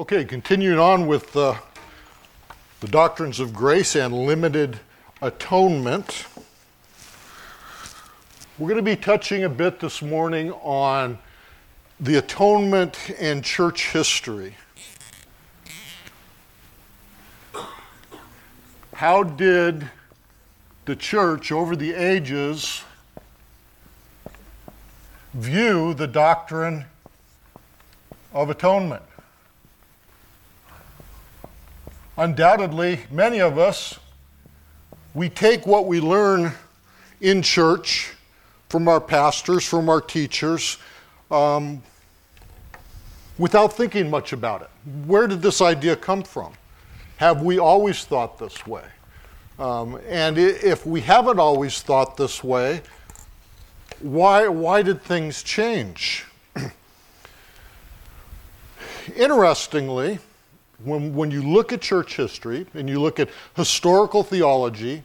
Okay, continuing on with uh, the doctrines of grace and limited atonement. We're going to be touching a bit this morning on the atonement and church history. How did the church over the ages view the doctrine of atonement? Undoubtedly, many of us, we take what we learn in church from our pastors, from our teachers, um, without thinking much about it. Where did this idea come from? Have we always thought this way? Um, and if we haven't always thought this way, why, why did things change? Interestingly, when, when you look at church history and you look at historical theology,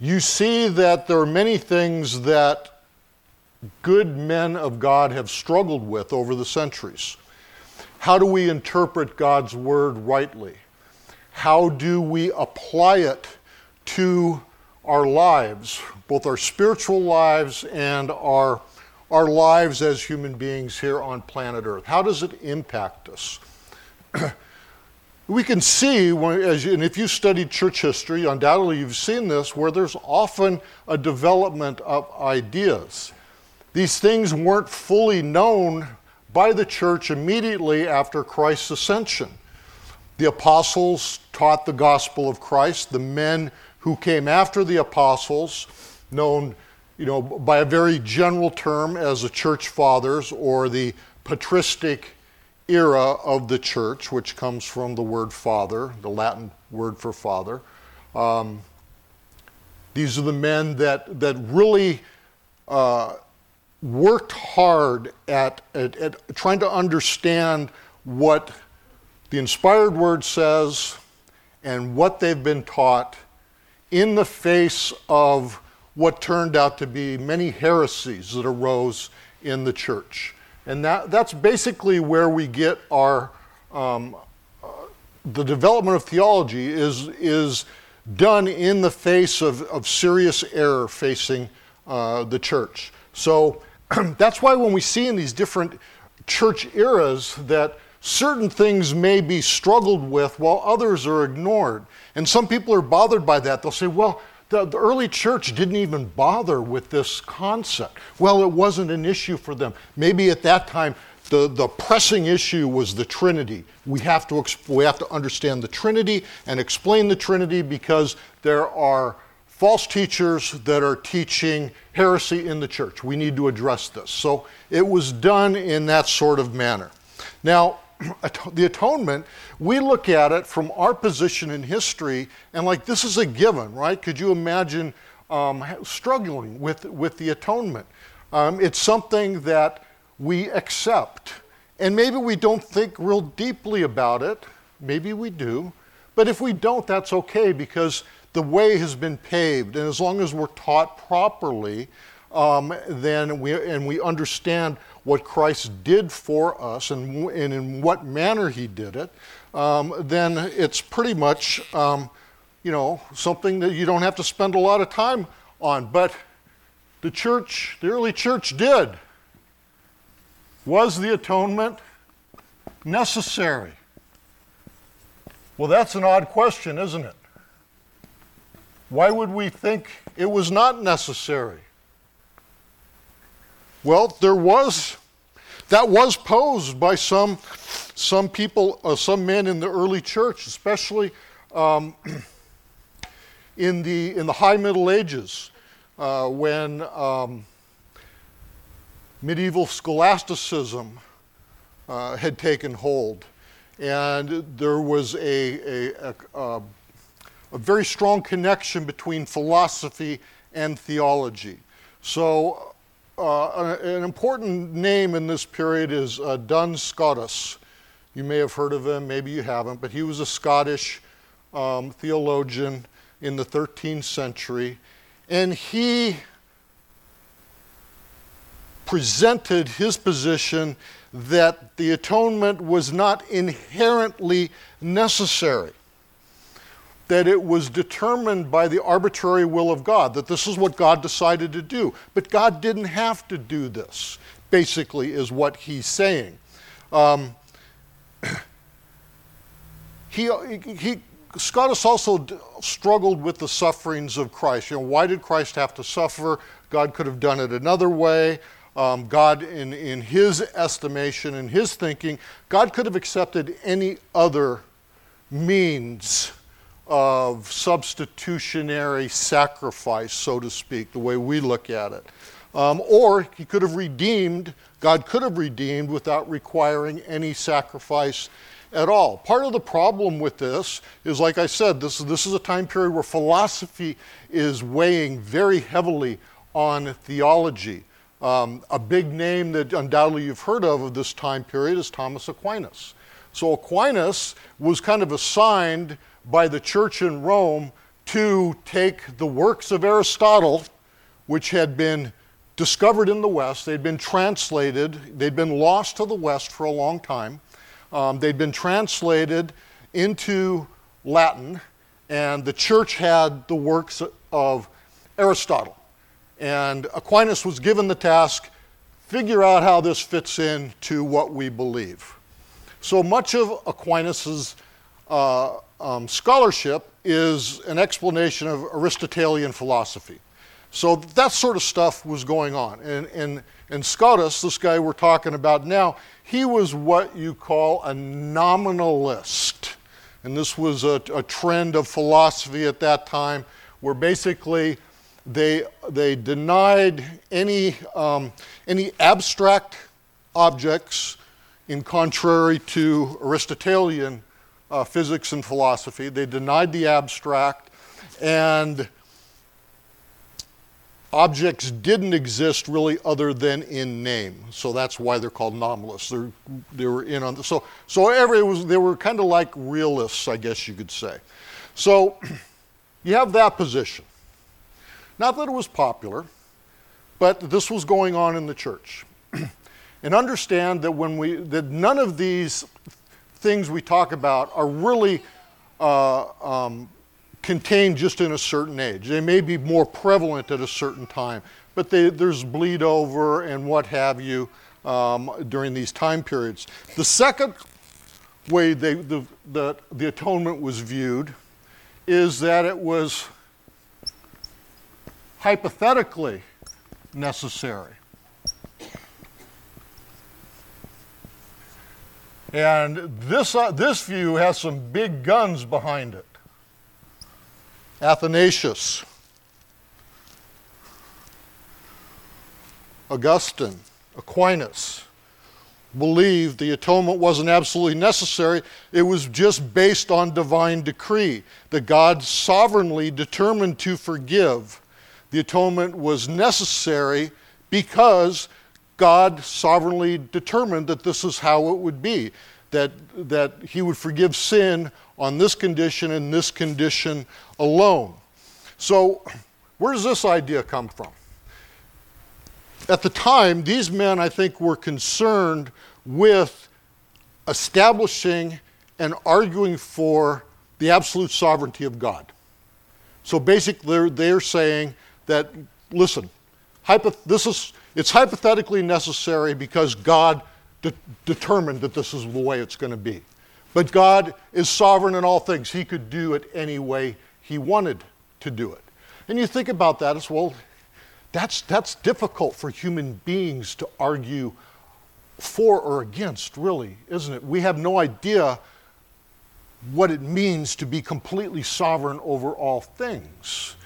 you see that there are many things that good men of God have struggled with over the centuries. How do we interpret God's word rightly? How do we apply it to our lives, both our spiritual lives and our, our lives as human beings here on planet Earth? How does it impact us? we can see, and if you studied church history, undoubtedly you've seen this, where there's often a development of ideas. These things weren't fully known by the church immediately after Christ's ascension. The apostles taught the gospel of Christ. The men who came after the apostles, known you know, by a very general term as the church fathers or the patristic era of the church, which comes from the word father, the Latin word for father. Um, these are the men that, that really uh, worked hard at, at, at trying to understand what the inspired word says and what they've been taught in the face of what turned out to be many heresies that arose in the church. And that, that's basically where we get our, um, uh, the development of theology is, is done in the face of, of serious error facing uh, the church. So that's why when we see in these different church eras that certain things may be struggled with while others are ignored. And some people are bothered by that. They'll say, well, the, the, early church didn't even bother with this concept. Well, it wasn't an issue for them. Maybe at that time, the, the pressing issue was the Trinity. We have, to, we have to understand the Trinity and explain the Trinity because there are false teachers that are teaching heresy in the church. We need to address this. So it was done in that sort of manner. Now, the atonement, we look at it from our position in history and like this is a given, right? Could you imagine um, struggling with, with the atonement? Um, it's something that we accept. And maybe we don't think real deeply about it. Maybe we do. But if we don't, that's okay because the way has been paved. And as long as we're taught properly, um, then we, and we understand what Christ did for us and, and in what manner he did it, um, then it's pretty much, um, you know, something that you don't have to spend a lot of time on. But the church, the early church did. Was the atonement necessary? Well, that's an odd question, isn't it? Why would we think it was not necessary? Well, there was, that was posed by some, some people, uh, some men in the early church, especially um, in, the, in the high Middle Ages, uh, when um, medieval scholasticism uh, had taken hold. And there was a, a, a, a very strong connection between philosophy and theology. So uh, an important name in this period is uh, Duns Scotus. You may have heard of him, maybe you haven't, but he was a Scottish um, theologian in the 13th century, and he presented his position that the atonement was not inherently necessary, that it was determined by the arbitrary will of God, that this is what God decided to do. But God didn't have to do this, basically, is what he's saying. Um, he, he, Scotus also struggled with the sufferings of Christ. You know, why did Christ have to suffer? God could have done it another way. Um, God, in, in his estimation, in his thinking, God could have accepted any other means of substitutionary sacrifice, so to speak, the way we look at it. Um, or he could have redeemed, God could have redeemed without requiring any sacrifice at all. Part of the problem with this is, like I said, this, this is a time period where philosophy is weighing very heavily on theology. Um, a big name that undoubtedly you've heard of of this time period is Thomas Aquinas. So Aquinas was kind of assigned by the church in Rome to take the works of Aristotle, which had been discovered in the West, they'd been translated, they'd been lost to the West for a long time. Um, they'd been translated into Latin, and the church had the works of Aristotle. And Aquinas was given the task figure out how this fits in to what we believe. So much of Aquinas's uh, um, scholarship is an explanation of Aristotelian philosophy. So that sort of stuff was going on. And, and, and Scotus, this guy we're talking about now, he was what you call a nominalist. And this was a, a trend of philosophy at that time where basically they, they denied any, um, any abstract objects in contrary to Aristotelian uh, physics and philosophy. They denied the abstract, and objects didn't exist really other than in name. So that's why they're called nominalists. They're, they were in on the, so so every was they were kind of like realists, I guess you could say. So you have that position. Not that it was popular, but this was going on in the church. and understand that when we that none of these things we talk about are really uh, um, contained just in a certain age. They may be more prevalent at a certain time, but they, there's bleed over and what have you um, during these time periods. The second way they, the, the, the atonement was viewed is that it was hypothetically necessary. And this, uh, this view has some big guns behind it. Athanasius, Augustine, Aquinas believed the atonement wasn't absolutely necessary. It was just based on divine decree, that God sovereignly determined to forgive the atonement was necessary because God sovereignly determined that this is how it would be, that, that He would forgive sin on this condition and this condition alone. So, where does this idea come from? At the time, these men, I think, were concerned with establishing and arguing for the absolute sovereignty of God. So basically, they're, they're saying that, listen, hypo- this is, it's hypothetically necessary because God de- determined that this is the way it's going to be. But God is sovereign in all things. He could do it any way He wanted to do it. And you think about that as well, that's, that's difficult for human beings to argue for or against, really, isn't it? We have no idea what it means to be completely sovereign over all things.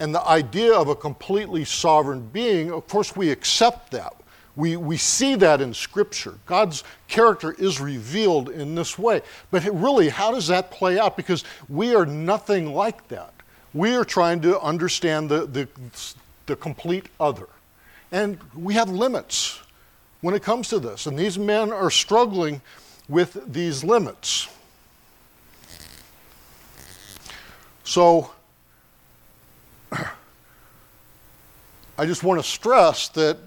And the idea of a completely sovereign being, of course, we accept that. We, we see that in Scripture. God's character is revealed in this way. But really, how does that play out? Because we are nothing like that. We are trying to understand the, the, the complete other. And we have limits when it comes to this. And these men are struggling with these limits. So, I just want to stress that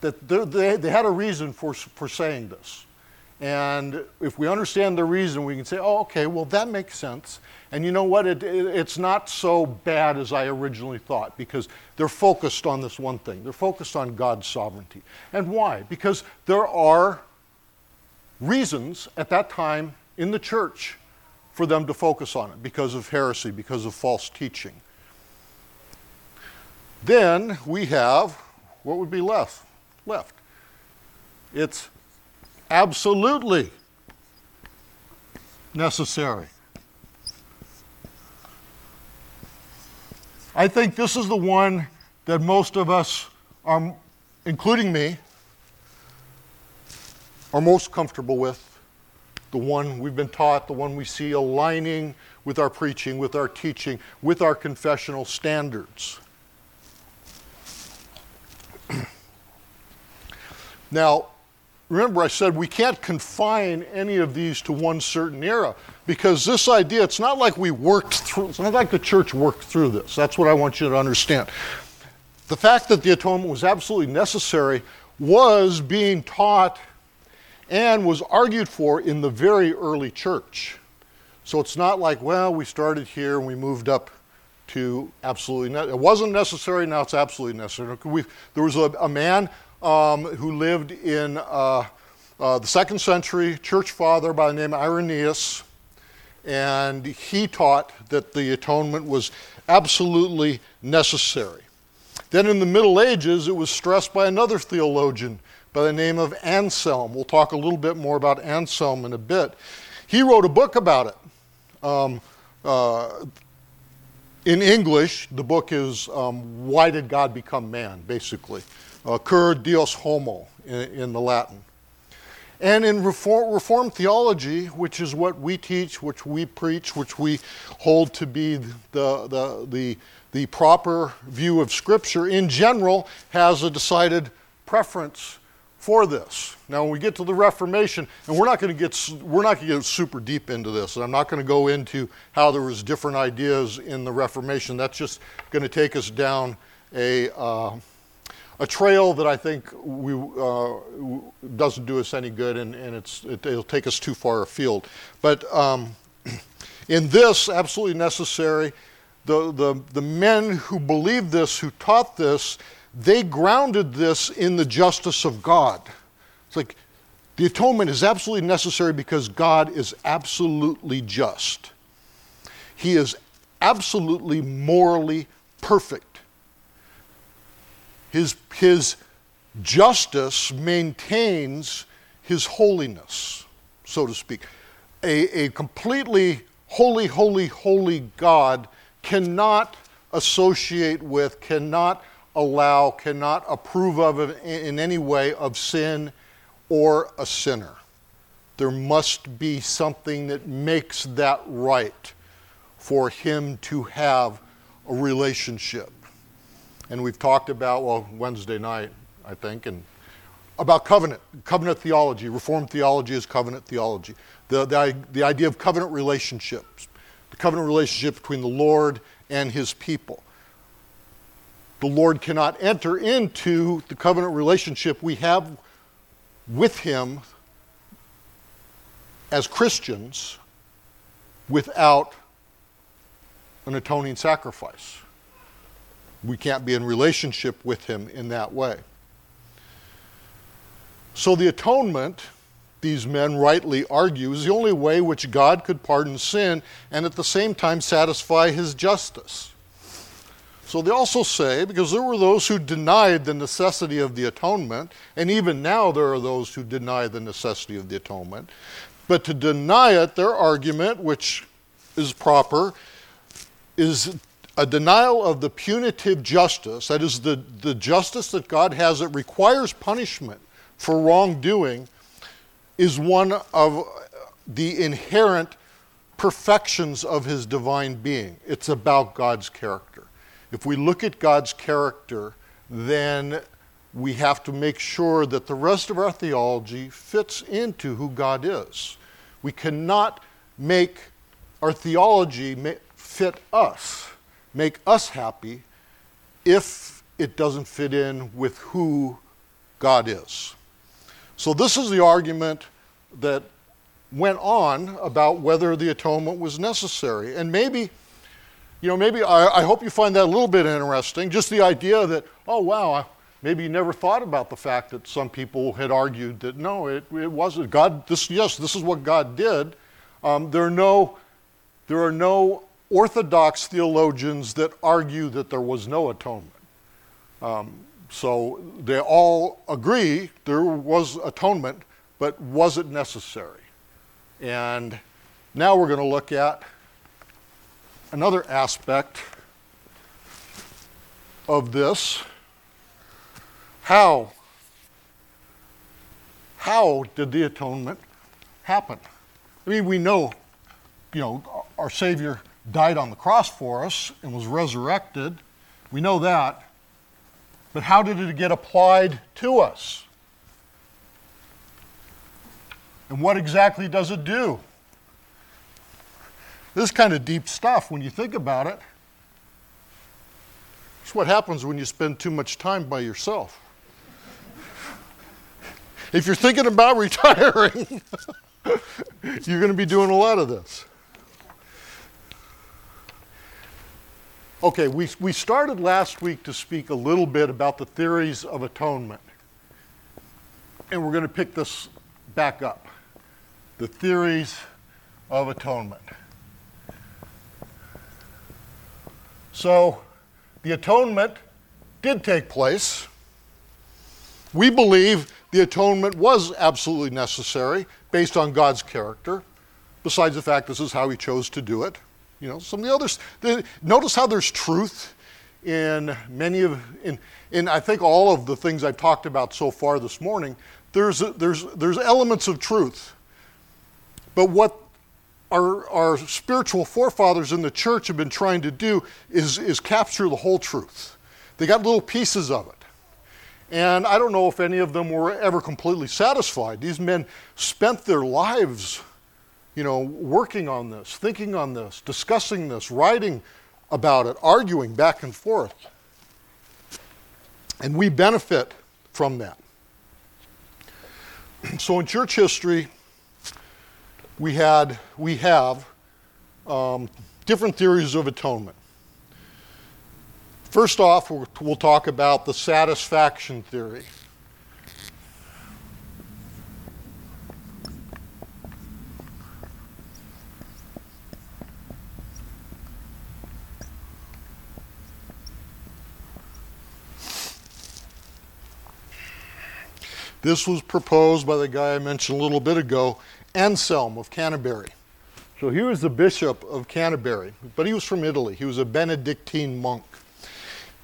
that they, they had a reason for, for saying this. And if we understand the reason, we can say, oh, okay, well, that makes sense. And you know what? It, it, it's not so bad as I originally thought because they're focused on this one thing. They're focused on God's sovereignty. And why? Because there are reasons at that time in the church for them to focus on it because of heresy, because of false teaching. Then we have what would be left? Left. It's absolutely necessary. I think this is the one that most of us, are, including me, are most comfortable with. The one we've been taught, the one we see aligning with our preaching, with our teaching, with our confessional standards. Now, remember I said we can't confine any of these to one certain era because this idea, it's not like we worked through, it's not like the church worked through this. That's what I want you to understand. The fact that the atonement was absolutely necessary was being taught and was argued for in the very early church. So it's not like, well, we started here and we moved up to absolutely, ne- it wasn't necessary, now it's absolutely necessary. We, there was a, a man um, who lived in uh, uh, the second century, church father by the name of Irenaeus, and he taught that the atonement was absolutely necessary. Then in the Middle Ages, it was stressed by another theologian by the name of Anselm. We'll talk a little bit more about Anselm in a bit. He wrote a book about it. Um, uh, in English, the book is um, Why Did God Become Man, basically cur deus homo in, in, the Latin. And in Reform, Reformed theology, which is what we teach, which we preach, which we hold to be the, the, the, the proper view of Scripture, in general, has a decided preference for this. Now, when we get to the Reformation, and we're not going to get we're not going to get super deep into this, and I'm not going to go into how there was different ideas in the Reformation. That's just going to take us down a uh, a trail that I think we, uh, doesn't do us any good and, and it's, it, will take us too far afield. But um, in this, absolutely necessary, the, the, the men who believed this, who taught this, they grounded this in the justice of God. It's like the atonement is absolutely necessary because God is absolutely just. He is absolutely morally perfect his, his justice maintains his holiness, so to speak. A, a completely holy, holy, holy God cannot associate with, cannot allow, cannot approve of in any way of sin or a sinner. There must be something that makes that right for him to have a relationship and we've talked about, well, Wednesday night, I think, and about covenant, covenant theology. Reformed theology is covenant theology. The, the, the idea of covenant relationships, the covenant relationship between the Lord and his people. The Lord cannot enter into the covenant relationship we have with him as Christians without an atoning sacrifice we can't be in relationship with him in that way. So the atonement, these men rightly argue, is the only way which God could pardon sin and at the same time satisfy his justice. So they also say, because there were those who denied the necessity of the atonement, and even now there are those who deny the necessity of the atonement, but to deny it, their argument, which is proper, is a denial of the punitive justice, that is, the, the justice that God has that requires punishment for wrongdoing, is one of the inherent perfections of his divine being. It's about God's character. If we look at God's character, then we have to make sure that the rest of our theology fits into who God is. We cannot make our theology fit us make us happy if it doesn't fit in with who God is. So, this is the argument that went on about whether the atonement was necessary. And maybe, you know, maybe I, I hope you find that a little bit interesting. Just the idea that, oh, wow, maybe you never thought about the fact that some people had argued that no, it, it wasn't. God, this, yes, this is what God did. Um, there, are no, there are no orthodox theologians that argue that there was no atonement. Um, so they all agree there was atonement, but was it necessary? And now we're going to look at another aspect of this. How? How did the atonement happen? I mean, we know, you know, our Savior died on the cross for us and was resurrected. We know that. But how did it get applied to us? And what exactly does it do? This is kind of deep stuff when you think about it. It's what happens when you spend too much time by yourself. If you're thinking about retiring, you're going to be doing a lot of this. Okay, we, we started last week to speak a little bit about the theories of atonement. And we're going to pick this back up the theories of atonement. So, the atonement did take place. We believe the atonement was absolutely necessary based on God's character, besides the fact this is how He chose to do it. You know, some of the others. The, notice how there's truth in many of, in, in I think all of the things I've talked about so far this morning. There's, there's, there's elements of truth. But what our, our spiritual forefathers in the church have been trying to do is, is capture the whole truth. They got little pieces of it. And I don't know if any of them were ever completely satisfied. These men spent their lives you know, working on this, thinking on this, discussing this, writing about it, arguing back and forth. And we benefit from that. So in church history, we had we have um, different theories of atonement. First off, we'll talk about the satisfaction theory. This was proposed by the guy I mentioned a little bit ago, Anselm of Canterbury. So he was the bishop of Canterbury, but he was from Italy. He was a Benedictine monk.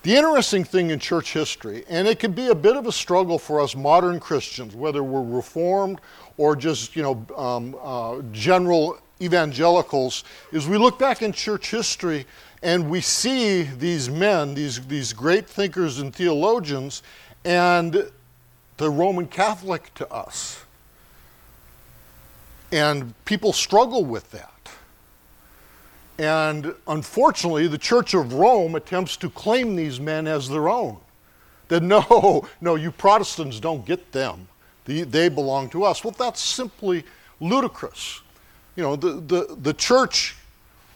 The interesting thing in church history, and it can be a bit of a struggle for us modern Christians, whether we're Reformed or just you know um, uh, general evangelicals, is we look back in church history and we see these men, these these great thinkers and theologians, and the Roman Catholic to us. And people struggle with that. And unfortunately, the Church of Rome attempts to claim these men as their own. That no, no, you Protestants don't get them. they belong to us. Well, that's simply ludicrous. You know, the, the, the church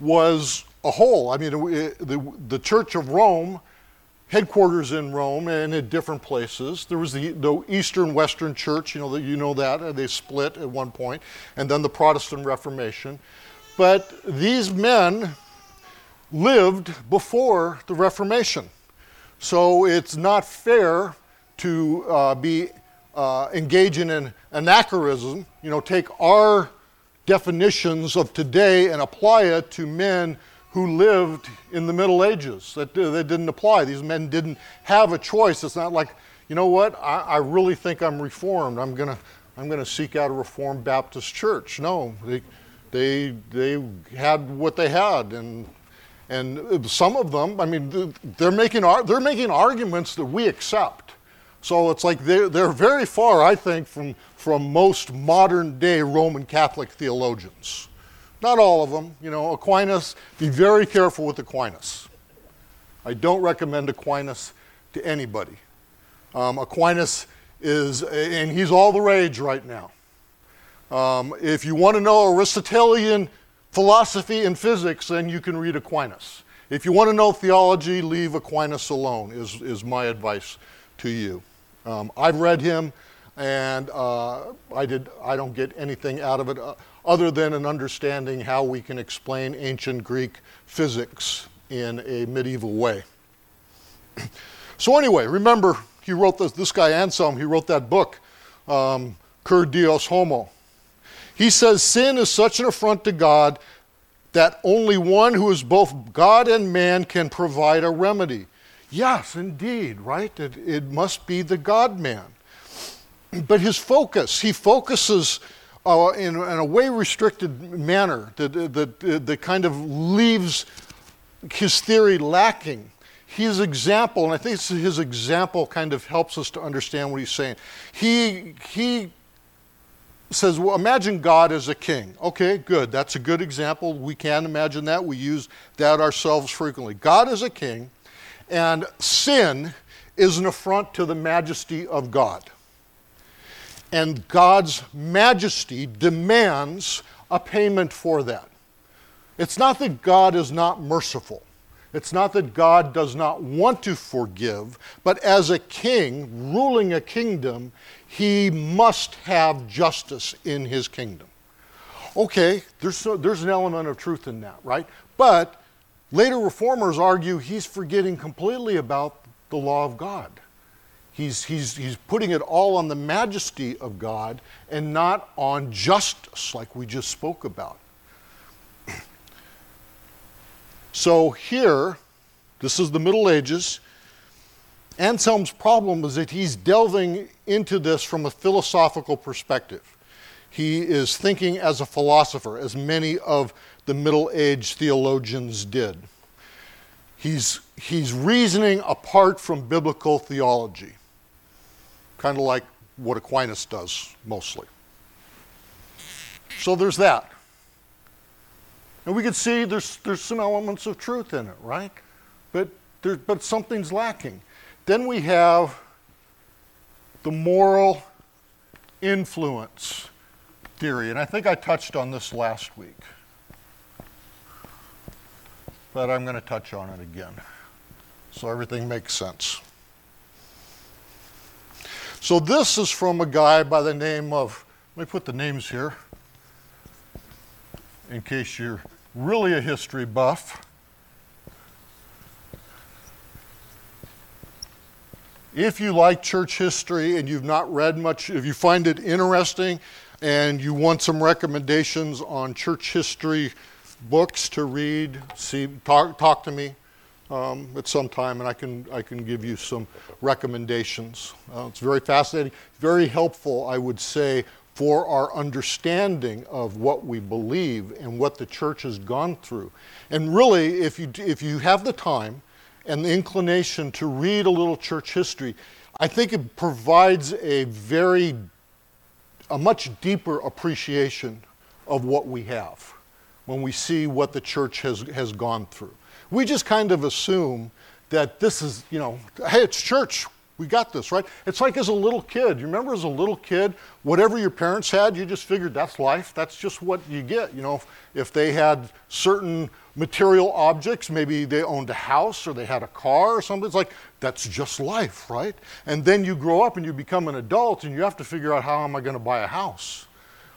was a whole. I mean, the, the Church of Rome headquarters in Rome and in different places. There was the, the Eastern Western Church, you know, you know that, they split at one point, and then the Protestant Reformation. But these men lived before the Reformation. So it's not fair to uh, be uh, engaging in anachronism, you know, take our definitions of today and apply it to men who lived in the Middle Ages. That, uh, that didn't apply. These men didn't have a choice. It's not like, you know what, I, I really think I'm reformed. I'm going to I'm to seek out a Reformed Baptist church. No, they, they, they had what they had. And, and uh, some of them, I mean, they're making, they're making arguments that we accept. So it's like they're, they're very far, I think, from, from most modern day Roman Catholic theologians. Not all of them. You know, Aquinas, be very careful with Aquinas. I don't recommend Aquinas to anybody. Um, Aquinas is, and he's all the rage right now. Um, if you want to know Aristotelian philosophy and physics, then you can read Aquinas. If you want to know theology, leave Aquinas alone, is, is my advice to you. Um, I've read him, and uh, I, did, I don't get anything out of it uh, other than an understanding how we can explain ancient Greek physics in a medieval way. so, anyway, remember, he wrote this, this guy Anselm, he wrote that book, um, Cur Deus Homo. He says sin is such an affront to God that only one who is both God and man can provide a remedy. Yes, indeed, right? It, it must be the God man. But his focus, he focuses uh, in, in, a way restricted manner that, that, that kind of leaves his theory lacking. His example, and I think his example kind of helps us to understand what he's saying. He, he says, well, imagine God as a king. Okay, good. That's a good example. We can imagine that. We use that ourselves frequently. God is a king, and sin is an affront to the majesty of God. And God's majesty demands a payment for that. It's not that God is not merciful. It's not that God does not want to forgive, but as a king ruling a kingdom, he must have justice in his kingdom. Okay, there's, there's an element of truth in that, right? But later reformers argue he's forgetting completely about the law of God. He's, he's, he's putting it all on the majesty of God and not on justice, like we just spoke about. So here, this is the Middle Ages. Anselm's problem is that he's delving into this from a philosophical perspective. He is thinking as a philosopher, as many of the Middle Age theologians did. He's, he's reasoning apart from biblical theology, kind of like what Aquinas does mostly. So there's that. And we can see there's, there's some elements of truth in it, right? But, there, but something's lacking. Then we have the moral influence theory. And I think I touched on this last week. But I'm going to touch on it again so everything makes sense. So this is from a guy by the name of, let me put the names here in case you're really a history buff. If you like church history and you've not read much, if you find it interesting and you want some recommendations on church history books to read, see, talk, talk to me um, at some time and I can, I can give you some recommendations. Uh, it's very fascinating, very helpful, I would say, for our understanding of what we believe and what the church has gone through. And really, if you, if you have the time, and the inclination to read a little church history, I think it provides a very, a much deeper appreciation of what we have when we see what the church has, has gone through. We just kind of assume that this is, you know, hey, it's church. We got this, right? It's like as a little kid. You remember as a little kid, whatever your parents had, you just figured that's life. That's just what you get. You know, if, if they had certain material objects, maybe they owned a house or they had a car or something, it's like that's just life, right? And then you grow up and you become an adult and you have to figure out how am I going to buy a house?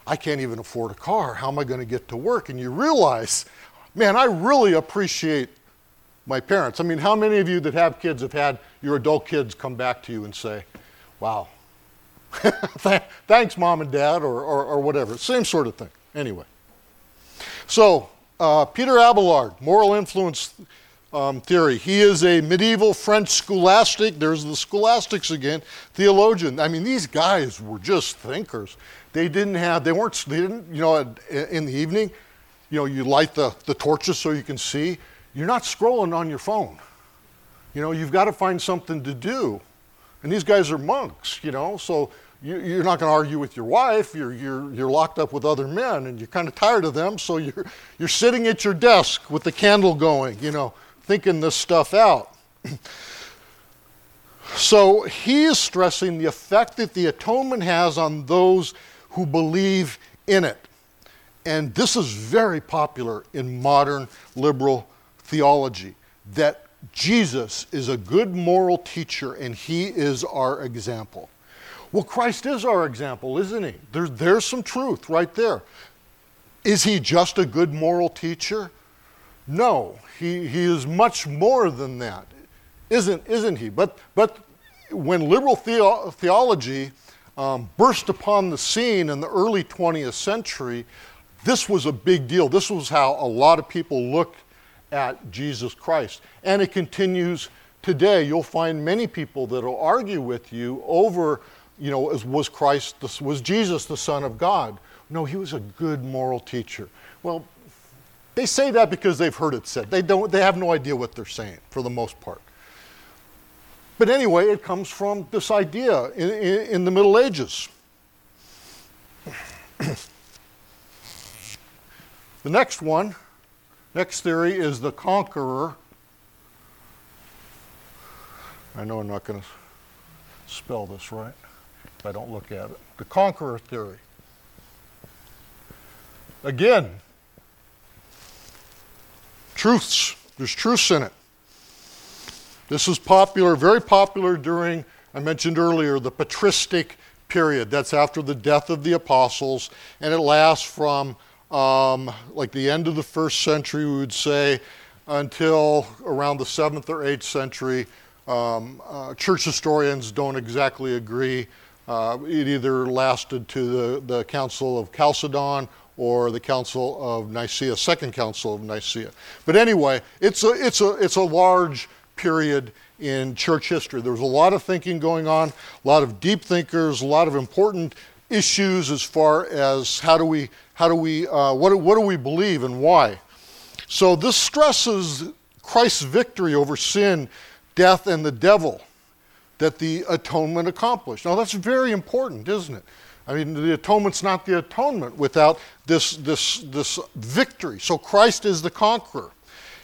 I can't even afford a car. How am I going to get to work? And you realize, man, I really appreciate my parents. I mean, how many of you that have kids have had your adult kids come back to you and say, wow, thanks, mom and dad, or, or, or, whatever? Same sort of thing. Anyway. So, uh, Peter Abelard, moral influence um, theory. He is a medieval French scholastic, there's the scholastics again, theologian. I mean, these guys were just thinkers. They didn't have, they weren't, they didn't, you know, in the evening, you know, you light the, the torches so you can see you're not scrolling on your phone. You know, you've got to find something to do. And these guys are monks, you know, so you, are not going to argue with your wife. You're, you're, you're locked up with other men and you're kind of tired of them, so you're, you're sitting at your desk with the candle going, you know, thinking this stuff out. So he is stressing the effect that the atonement has on those who believe in it. And this is very popular in modern liberal theology that Jesus is a good moral teacher and he is our example. Well, Christ is our example, isn't he? There, there's some truth right there. Is he just a good moral teacher? No, he, he is much more than that, isn't, isn't he? But, but when liberal theo- theology um, burst upon the scene in the early 20th century, this was a big deal. This was how a lot of people looked at Jesus Christ. And it continues today. You'll find many people that will argue with you over, you know, was Christ, was Jesus the Son of God? No, he was a good moral teacher. Well, they say that because they've heard it said. They, don't, they have no idea what they're saying for the most part. But anyway, it comes from this idea in, in, in the Middle Ages. the next one, next theory, is the conqueror. I know I'm not going to spell this right if I don't look at it. The conqueror theory. Again, truths. There's truths in it. This was popular, very popular during, I mentioned earlier, the patristic period. That's after the death of the apostles, and it lasts from um, like the end of the first century, we would say, until around the seventh or eighth century. Um, uh, church historians don't exactly agree. Uh, it either lasted to the, the Council of Chalcedon or the Council of Nicaea, Second Council of Nicaea. But anyway, it's a, it's a, it's a large period in church history. There was a lot of thinking going on, a lot of deep thinkers, a lot of important issues as far as how do we, how do we, uh, what, do, what do we believe and why. So this stresses Christ's victory over sin, death, and the devil that the atonement accomplished. Now that's very important, isn't it? I mean, the atonement's not the atonement without this, this, this victory. So Christ is the conqueror.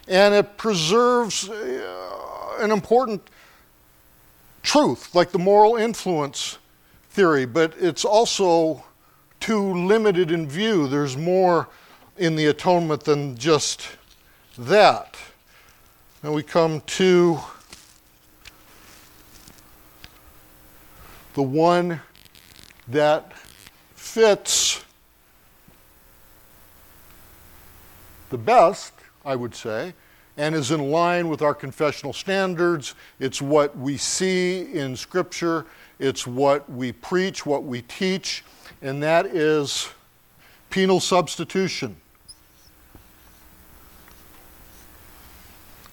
And it preserves uh, an important truth, like the moral influence theory, but it's also too limited in view. There's more in the atonement than just that. And we come to the one that fits the best, I would say, and is in line with our confessional standards. It's what we see in Scripture, it's what we preach, what we teach, and that is penal substitution.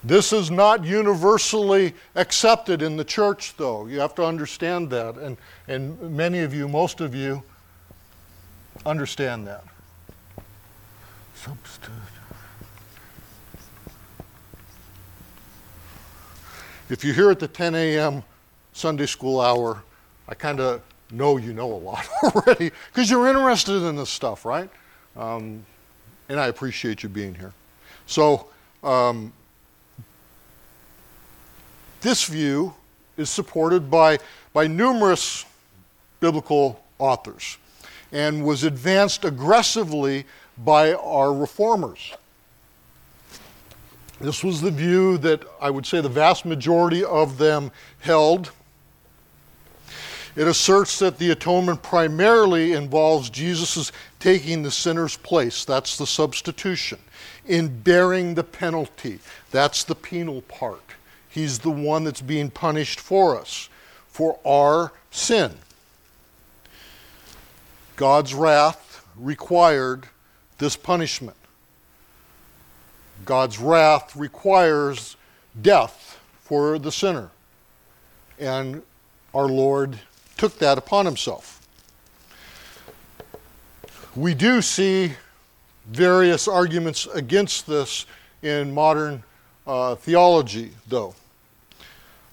This is not universally accepted in the church, though. You have to understand that. And, and many of you, most of you, understand that. Substitute. If you're here at the 10 a.m. Sunday school hour, I kind of know you know a lot already because you're interested in this stuff, right? Um, and I appreciate you being here. So, um, this view is supported by, by numerous biblical authors and was advanced aggressively by our reformers. This was the view that I would say the vast majority of them held. It asserts that the atonement primarily involves Jesus' taking the sinner's place. That's the substitution. In bearing the penalty. That's the penal part. He's the one that's being punished for us, for our sin. God's wrath required this punishment. God's wrath requires death for the sinner. And our Lord took that upon himself. We do see various arguments against this in modern uh, theology, though.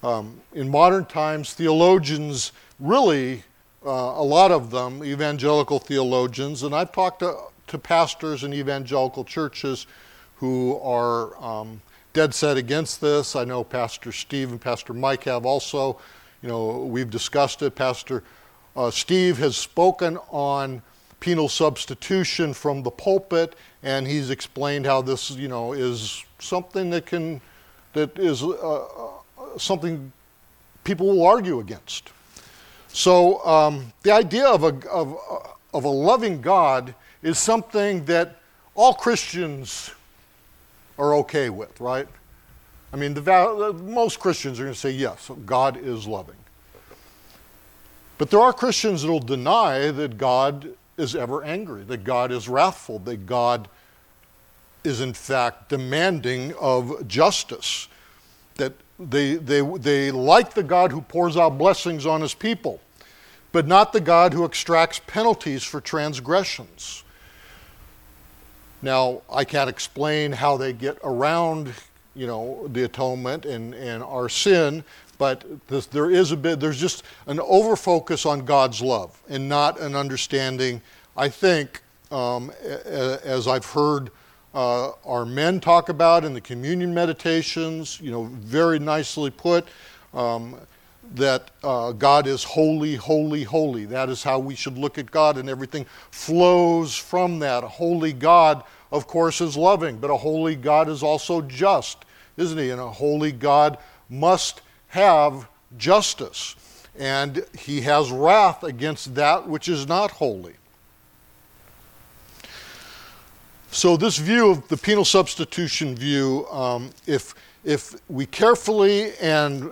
Um, in modern times, theologians really, uh, a lot of them, evangelical theologians, and I've talked to, to pastors in evangelical churches who are um, dead set against this. I know Pastor Steve and Pastor Mike have also. You know, we've discussed it. Pastor uh, Steve has spoken on penal substitution from the pulpit, and he's explained how this, you know, is something that can, that is uh, uh something people will argue against. So um, the idea of a, of, of a loving God is something that all Christians are okay with, right? I mean, the, uh, most Christians are going to say, yes, God is loving. But there are Christians that will deny that God is ever angry, that God is wrathful, that God is in fact demanding of justice, that they, they, they like the God who pours out blessings on his people, but not the God who extracts penalties for transgressions. Now, I can't explain how they get around, you know, the atonement and, and our sin, but this, there is a bit, there's just an overfocus on God's love and not an understanding, I think, um, as I've heard uh, our men talk about in the communion meditations, you know, very nicely put, um, that uh, God is holy, holy, holy. That is how we should look at God, and everything flows from that. Holy God, of course, is loving, but a holy God is also just, isn't he? And a holy God must have justice, and he has wrath against that which is not holy. So, this view of the penal substitution view, um, if, if we carefully and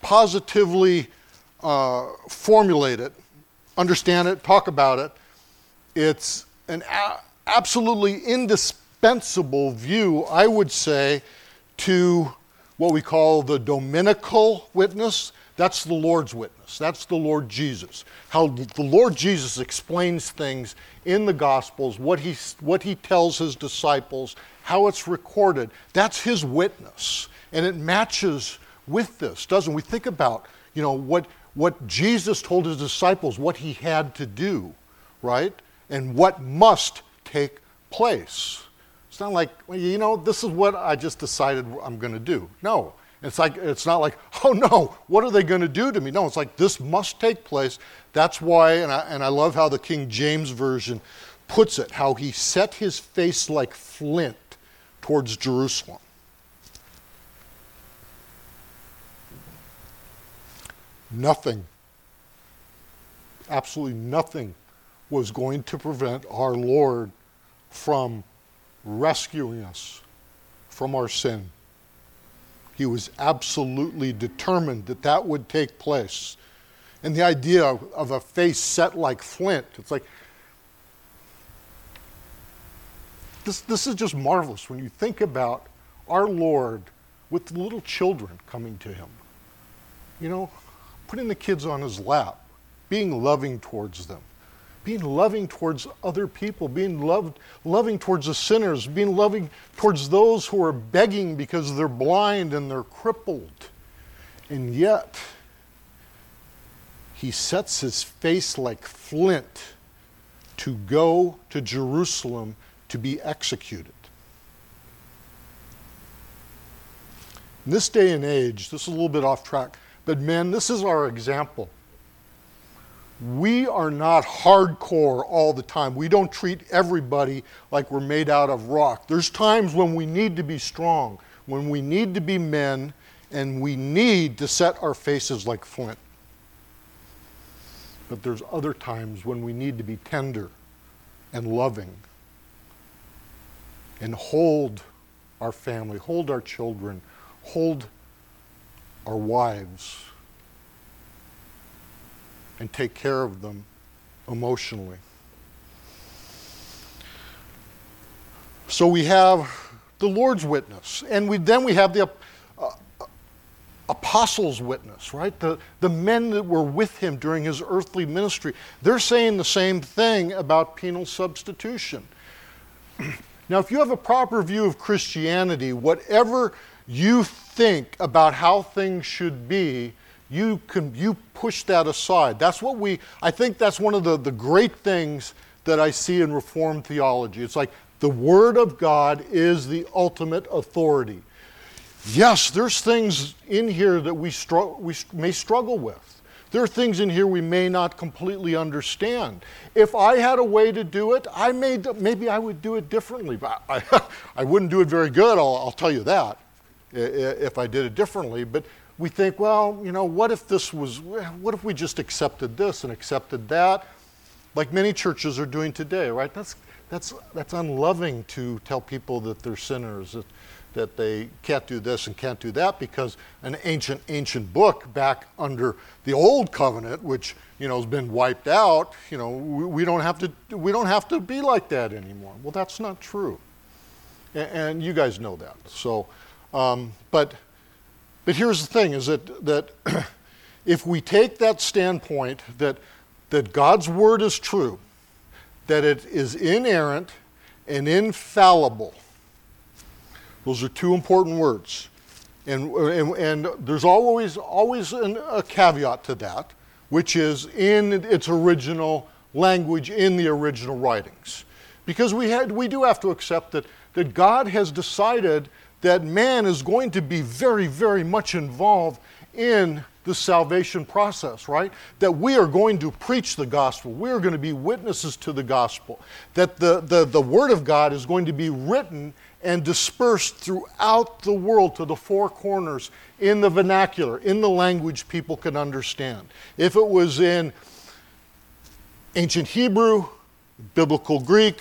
positively uh, formulate it, understand it, talk about it, it's an absolutely indispensable view, I would say, to what we call the dominical witness. That's the Lord's witness. That's the Lord Jesus. How the Lord Jesus explains things in the Gospels, what he, what he tells his disciples, how it's recorded. That's his witness. And it matches with this, doesn't we? Think about, you know, what, what Jesus told his disciples, what he had to do, right? And what must take place. It's not like, well, you know, this is what I just decided I'm going to do. No. It's like it's not like, oh no, what are they going to do to me? No, it's like this must take place. That's why, and I, and I love how the King James Version puts it, how he set his face like flint towards Jerusalem. Nothing, absolutely nothing was going to prevent our Lord from rescuing us from our sin. He was absolutely determined that that would take place. And the idea of a face set like flint, it's like, this, this is just marvelous when you think about our Lord with little children coming to him. You know, putting the kids on his lap, being loving towards them being loving towards other people, being loved, loving towards the sinners, being loving towards those who are begging because they're blind and they're crippled. And yet, he sets his face like flint to go to Jerusalem to be executed. In this day and age, this is a little bit off track, but men, this is our example we are not hardcore all the time. We don't treat everybody like we're made out of rock. There's times when we need to be strong, when we need to be men, and we need to set our faces like flint. But there's other times when we need to be tender and loving and hold our family, hold our children, hold our wives and take care of them emotionally. So we have the Lord's witness, and we, then we have the uh, apostles' witness, right? The, the men that were with him during his earthly ministry. They're saying the same thing about penal substitution. now, if you have a proper view of Christianity, whatever you think about how things should be, you can you push that aside. That's what we I think that's one of the, the great things that I see in Reformed theology. It's like the Word of God is the ultimate authority. yes, there's things in here that we, str- we may struggle with. There are things in here we may not completely understand. If I had a way to do it, I may, maybe I would do it differently. But I, I wouldn't do it very good, I'll, I'll tell you that, if I did it differently. But we think, well, you know, what if this was, what if we just accepted this and accepted that? Like many churches are doing today, right? That's, that's, that's unloving to tell people that they're sinners that that they can't do this and can't do that because an ancient, ancient book back under the old covenant, which you know has been wiped out, you know, we, we don't have to we don't have to be like that anymore. Well, that's not true, and, you guys know that. So, um, but but here's the thing: is that that if we take that standpoint that that God's word is true, that it is inerrant and infallible those are two important words. And, and, and there's always, always an, a caveat to that, which is in its original language, in the original writings. Because we, had, we do have to accept that, that God has decided that man is going to be very, very much involved in the salvation process, right? That we are going to preach the gospel. We are going to be witnesses to the gospel. That the, the, the Word of God is going to be written and dispersed throughout the world to the four corners in the vernacular, in the language people can understand. If it was in ancient Hebrew, biblical Greek,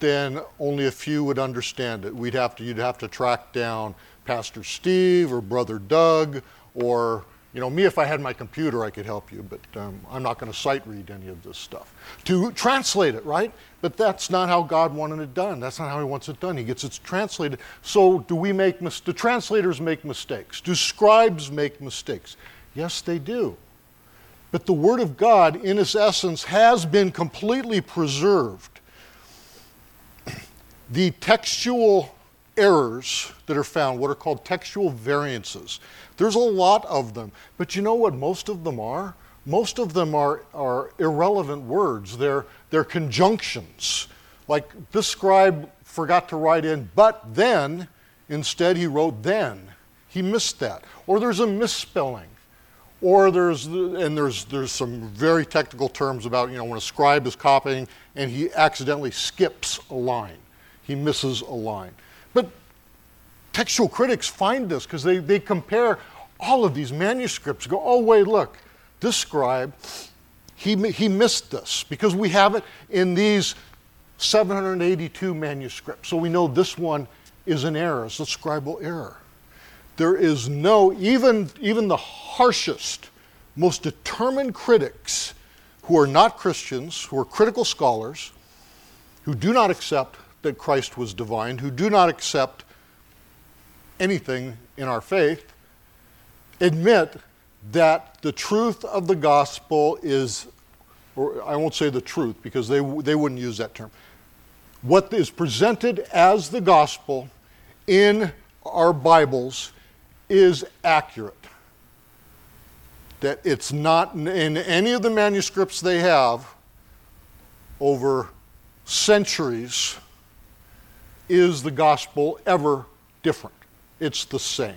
then only a few would understand it. We'd have to, you'd have to track down Pastor Steve or Brother Doug or you know, me, if I had my computer, I could help you, but um, I'm not going to sight read any of this stuff. To translate it, right? But that's not how God wanted it done. That's not how He wants it done. He gets it translated. So, do we make mis- do translators make mistakes? Do scribes make mistakes? Yes, they do. But the Word of God, in its essence, has been completely preserved. The textual errors that are found, what are called textual variances, there's a lot of them. But you know what most of them are? Most of them are, are irrelevant words. They're, they're conjunctions. Like this scribe forgot to write in, but then, instead he wrote then. He missed that. Or there's a misspelling. Or there's, and there's, there's some very technical terms about, you know, when a scribe is copying and he accidentally skips a line, he misses a line. But textual critics find this because they, they compare all of these manuscripts, go, oh, wait, look, this scribe, he, he missed this because we have it in these 782 manuscripts. So we know this one is an error, it's a scribal error. There is no, even, even the harshest, most determined critics who are not Christians, who are critical scholars, who do not accept that Christ was divine, who do not accept anything in our faith, admit that the truth of the gospel is, or I won't say the truth because they, they wouldn't use that term. What is presented as the gospel in our Bibles is accurate. That it's not in any of the manuscripts they have over centuries is the gospel ever different. It's the same.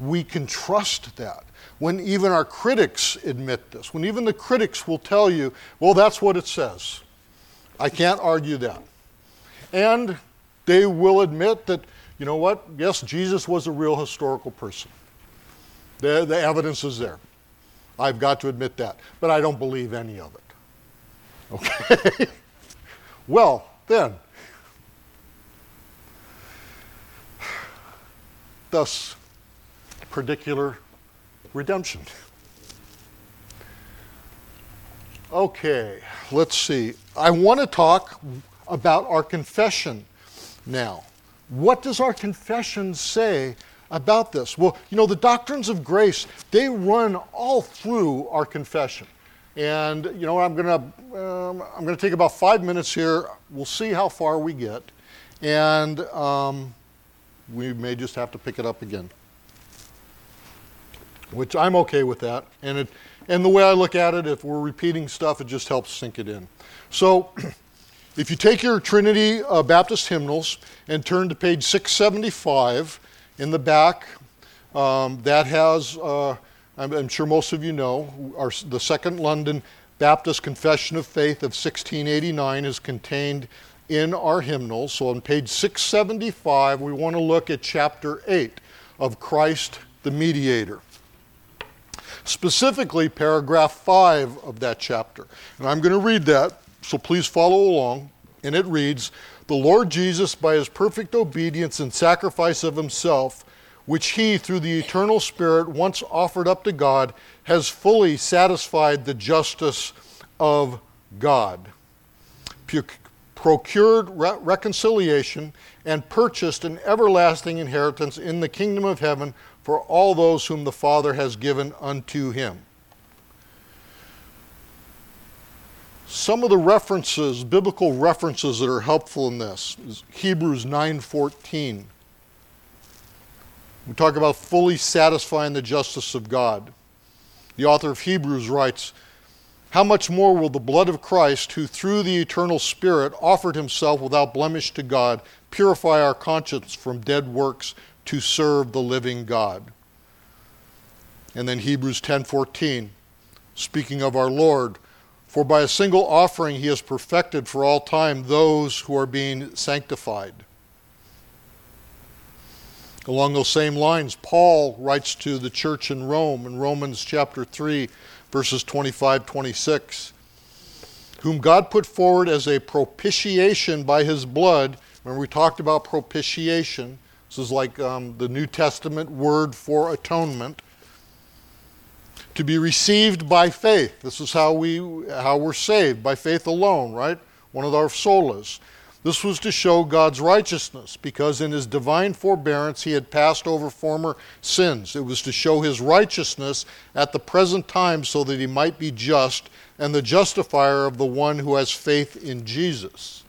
We can trust that. When even our critics admit this, when even the critics will tell you, well, that's what it says. I can't argue that. And they will admit that, you know what, yes, Jesus was a real historical person. The, the evidence is there. I've got to admit that. But I don't believe any of it. Okay? well, then, thus particular redemption. Okay, let's see. I want to talk about our confession now. What does our confession say about this? Well, you know, the doctrines of grace, they run all through our confession. And, you know, I'm going to um, I'm going to take about five minutes here. We'll see how far we get. And um, we may just have to pick it up again. Which I'm okay with that. And, it, and the way I look at it, if we're repeating stuff, it just helps sink it in. So, if you take your Trinity uh, Baptist hymnals and turn to page 675, in the back. Um, that has, uh, I'm, I'm, sure most of you know, our, the Second London Baptist Confession of Faith of 1689 is contained in our hymnal. So on page 675, we want to look at chapter 8 of Christ the Mediator. Specifically, paragraph 5 of that chapter. And I'm going to read that, so please follow along. And it reads The Lord Jesus, by his perfect obedience and sacrifice of himself, which he, through the eternal Spirit, once offered up to God, has fully satisfied the justice of God, procured re- reconciliation, and purchased an everlasting inheritance in the kingdom of heaven for all those whom the Father has given unto him. Some of the references, biblical references that are helpful in this is Hebrews 9:14. We talk about fully satisfying the justice of God. The author of Hebrews writes, How much more will the blood of Christ, who through the eternal Spirit offered himself without blemish to God, purify our conscience from dead works to serve the living God? And then Hebrews 10:14, speaking of our Lord, for by a single offering he has perfected for all time those who are being sanctified. Along those same lines, Paul writes to the church in Rome in Romans chapter 3, verses 25 26, whom God put forward as a propitiation by his blood. Remember, we talked about propitiation. This is like um, the New Testament word for atonement. To be received by faith. This is how, we, how we're saved, by faith alone, right? One of our solas. This was to show God's righteousness, because in his divine forbearance he had passed over former sins. It was to show his righteousness at the present time so that he might be just and the justifier of the one who has faith in Jesus.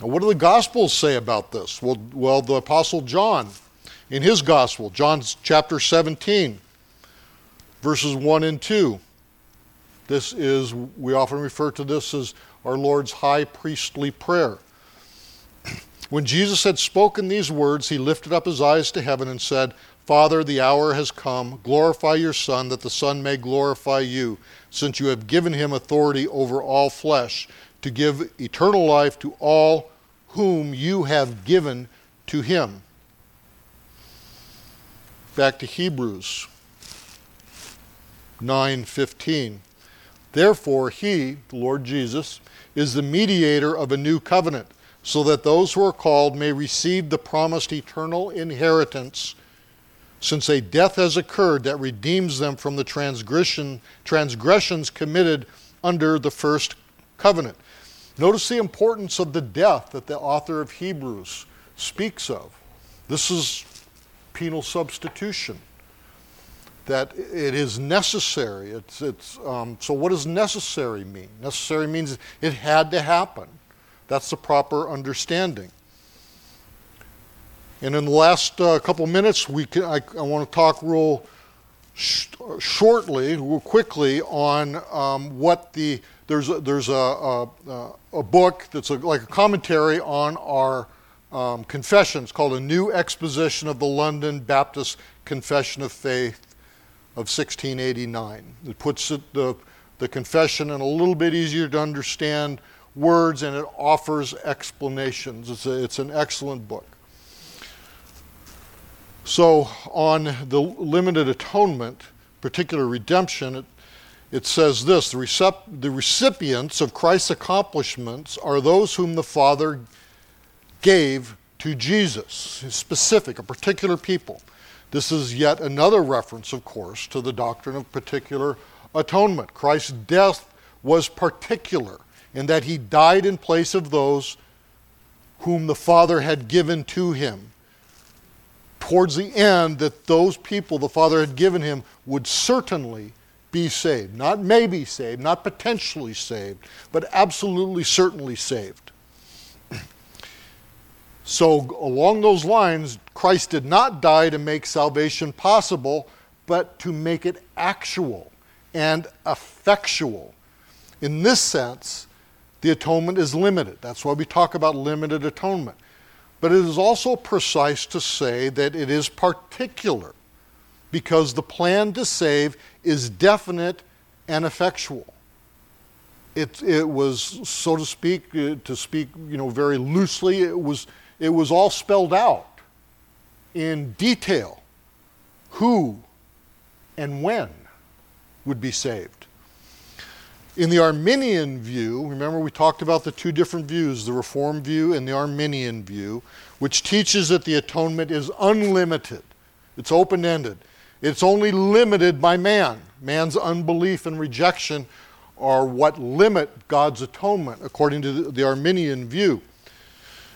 Now, what do the Gospels say about this? Well, well, the Apostle John, in his Gospel, John chapter 17, verses 1 and 2. This is, we often refer to this as our Lord's high priestly prayer. When Jesus had spoken these words, he lifted up his eyes to heaven and said, Father, the hour has come. Glorify your Son, that the Son may glorify you, since you have given him authority over all flesh, to give eternal life to all whom you have given to him. Back to Hebrews 9:15. Therefore he, the Lord Jesus, is the mediator of a new covenant, so that those who are called may receive the promised eternal inheritance, since a death has occurred that redeems them from the transgression, transgressions committed under the first covenant. Notice the importance of the death that the author of Hebrews speaks of. This is penal substitution that it is necessary. It's, it's, um, so, what does necessary mean? Necessary means it had to happen. That's the proper understanding. And in the last uh, couple minutes, we can, I, I want to talk real sh- shortly, real quickly, on um, what the there's a, there's a, a, a book that's a, like a commentary on our um, confessions called A New Exposition of the London Baptist Confession of Faith of 1689. It puts the, the confession in a little bit easier to understand words and it offers explanations. It's, a, it's an excellent book. So, on the limited atonement, particular redemption, it, it says this the, recep- the recipients of Christ's accomplishments are those whom the Father gave to Jesus, specific, a particular people. This is yet another reference, of course, to the doctrine of particular atonement. Christ's death was particular in that he died in place of those whom the Father had given to him. Towards the end, that those people the Father had given him would certainly be saved. Not maybe saved, not potentially saved, but absolutely certainly saved. So, along those lines, Christ did not die to make salvation possible, but to make it actual and effectual. In this sense, the atonement is limited. That's why we talk about limited atonement. but it is also precise to say that it is particular because the plan to save is definite and effectual. It, it was, so to speak, uh, to speak you know, very loosely, it was, it was all spelled out in detail who and when would be saved. In the Arminian view, remember we talked about the two different views, the Reform view and the Arminian view, which teaches that the atonement is unlimited, it's open ended. It's only limited by man. Man's unbelief and rejection are what limit God's atonement, according to the Arminian view.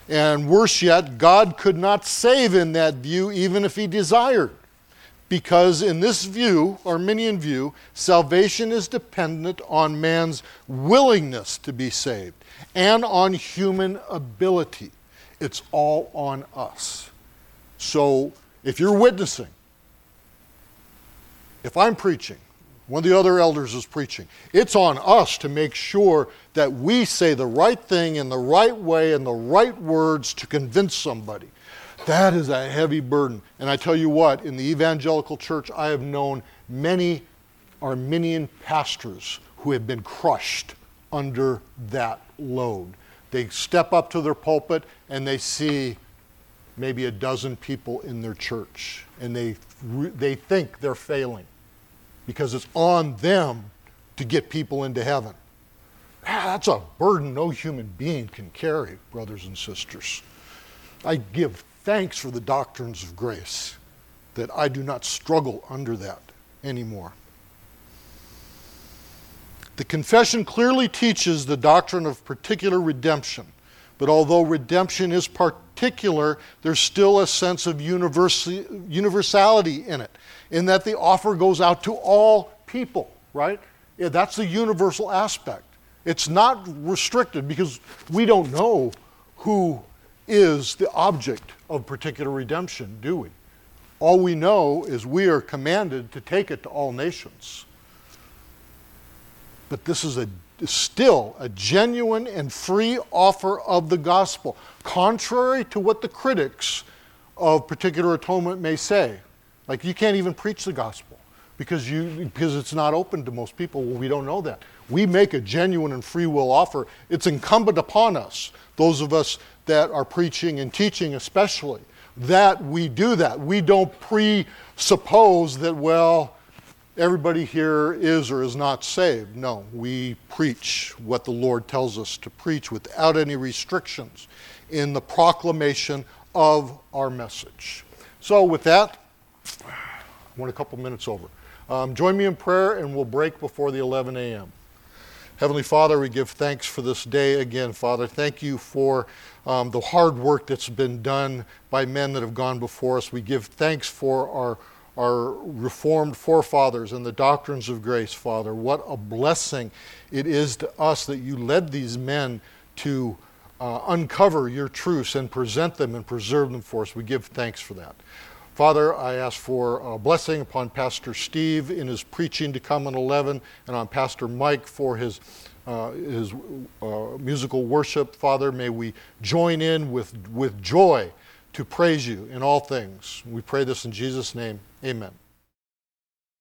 And worse yet, God could not save in that view even if he desired. Because in this view, Arminian view, salvation is dependent on man's willingness to be saved and on human ability. It's all on us. So if you're witnessing, if I'm preaching, one of the other elders is preaching. It's on us to make sure that we say the right thing in the right way and the right words to convince somebody. That is a heavy burden. And I tell you what, in the evangelical church, I have known many Arminian pastors who have been crushed under that load. They step up to their pulpit and they see maybe a dozen people in their church, and they, they think they're failing because it's on them to get people into heaven. Ah, that's a burden no human being can carry, brothers and sisters. I give thanks for the doctrines of grace that I do not struggle under that anymore. The confession clearly teaches the doctrine of particular redemption, but although redemption is particular, there's still a sense of universality in it in that the offer goes out to all people, right? Yeah, that's the universal aspect. It's not restricted because we don't know who is the object of particular redemption, do we? All we know is we are commanded to take it to all nations. But this is a, still a genuine and free offer of the gospel, contrary to what the critics of particular atonement may say. Like you can't even preach the gospel because you because it's not open to most people. Well, we don't know that. We make a genuine and free will offer. It's incumbent upon us, those of us that are preaching and teaching especially, that we do that. We don't presuppose that well everybody here is or is not saved. No, we preach what the Lord tells us to preach without any restrictions in the proclamation of our message. So with that, we're a couple minutes over. Um, join me in prayer and we'll break before the 11 a.m. Heavenly Father, we give thanks for this day again, Father. Thank you for um, the hard work that's been done by men that have gone before us. We give thanks for our, our reformed forefathers and the doctrines of grace, Father. What a blessing it is to us that you led these men to uh, uncover your truths and present them and preserve them for us. We give thanks for that. Father, I ask for a blessing upon Pastor Steve in his preaching to come in 11 and on Pastor Mike for his, uh, his uh, musical worship. Father, may we join in with, with joy to praise you in all things. We pray this in Jesus' name. Amen.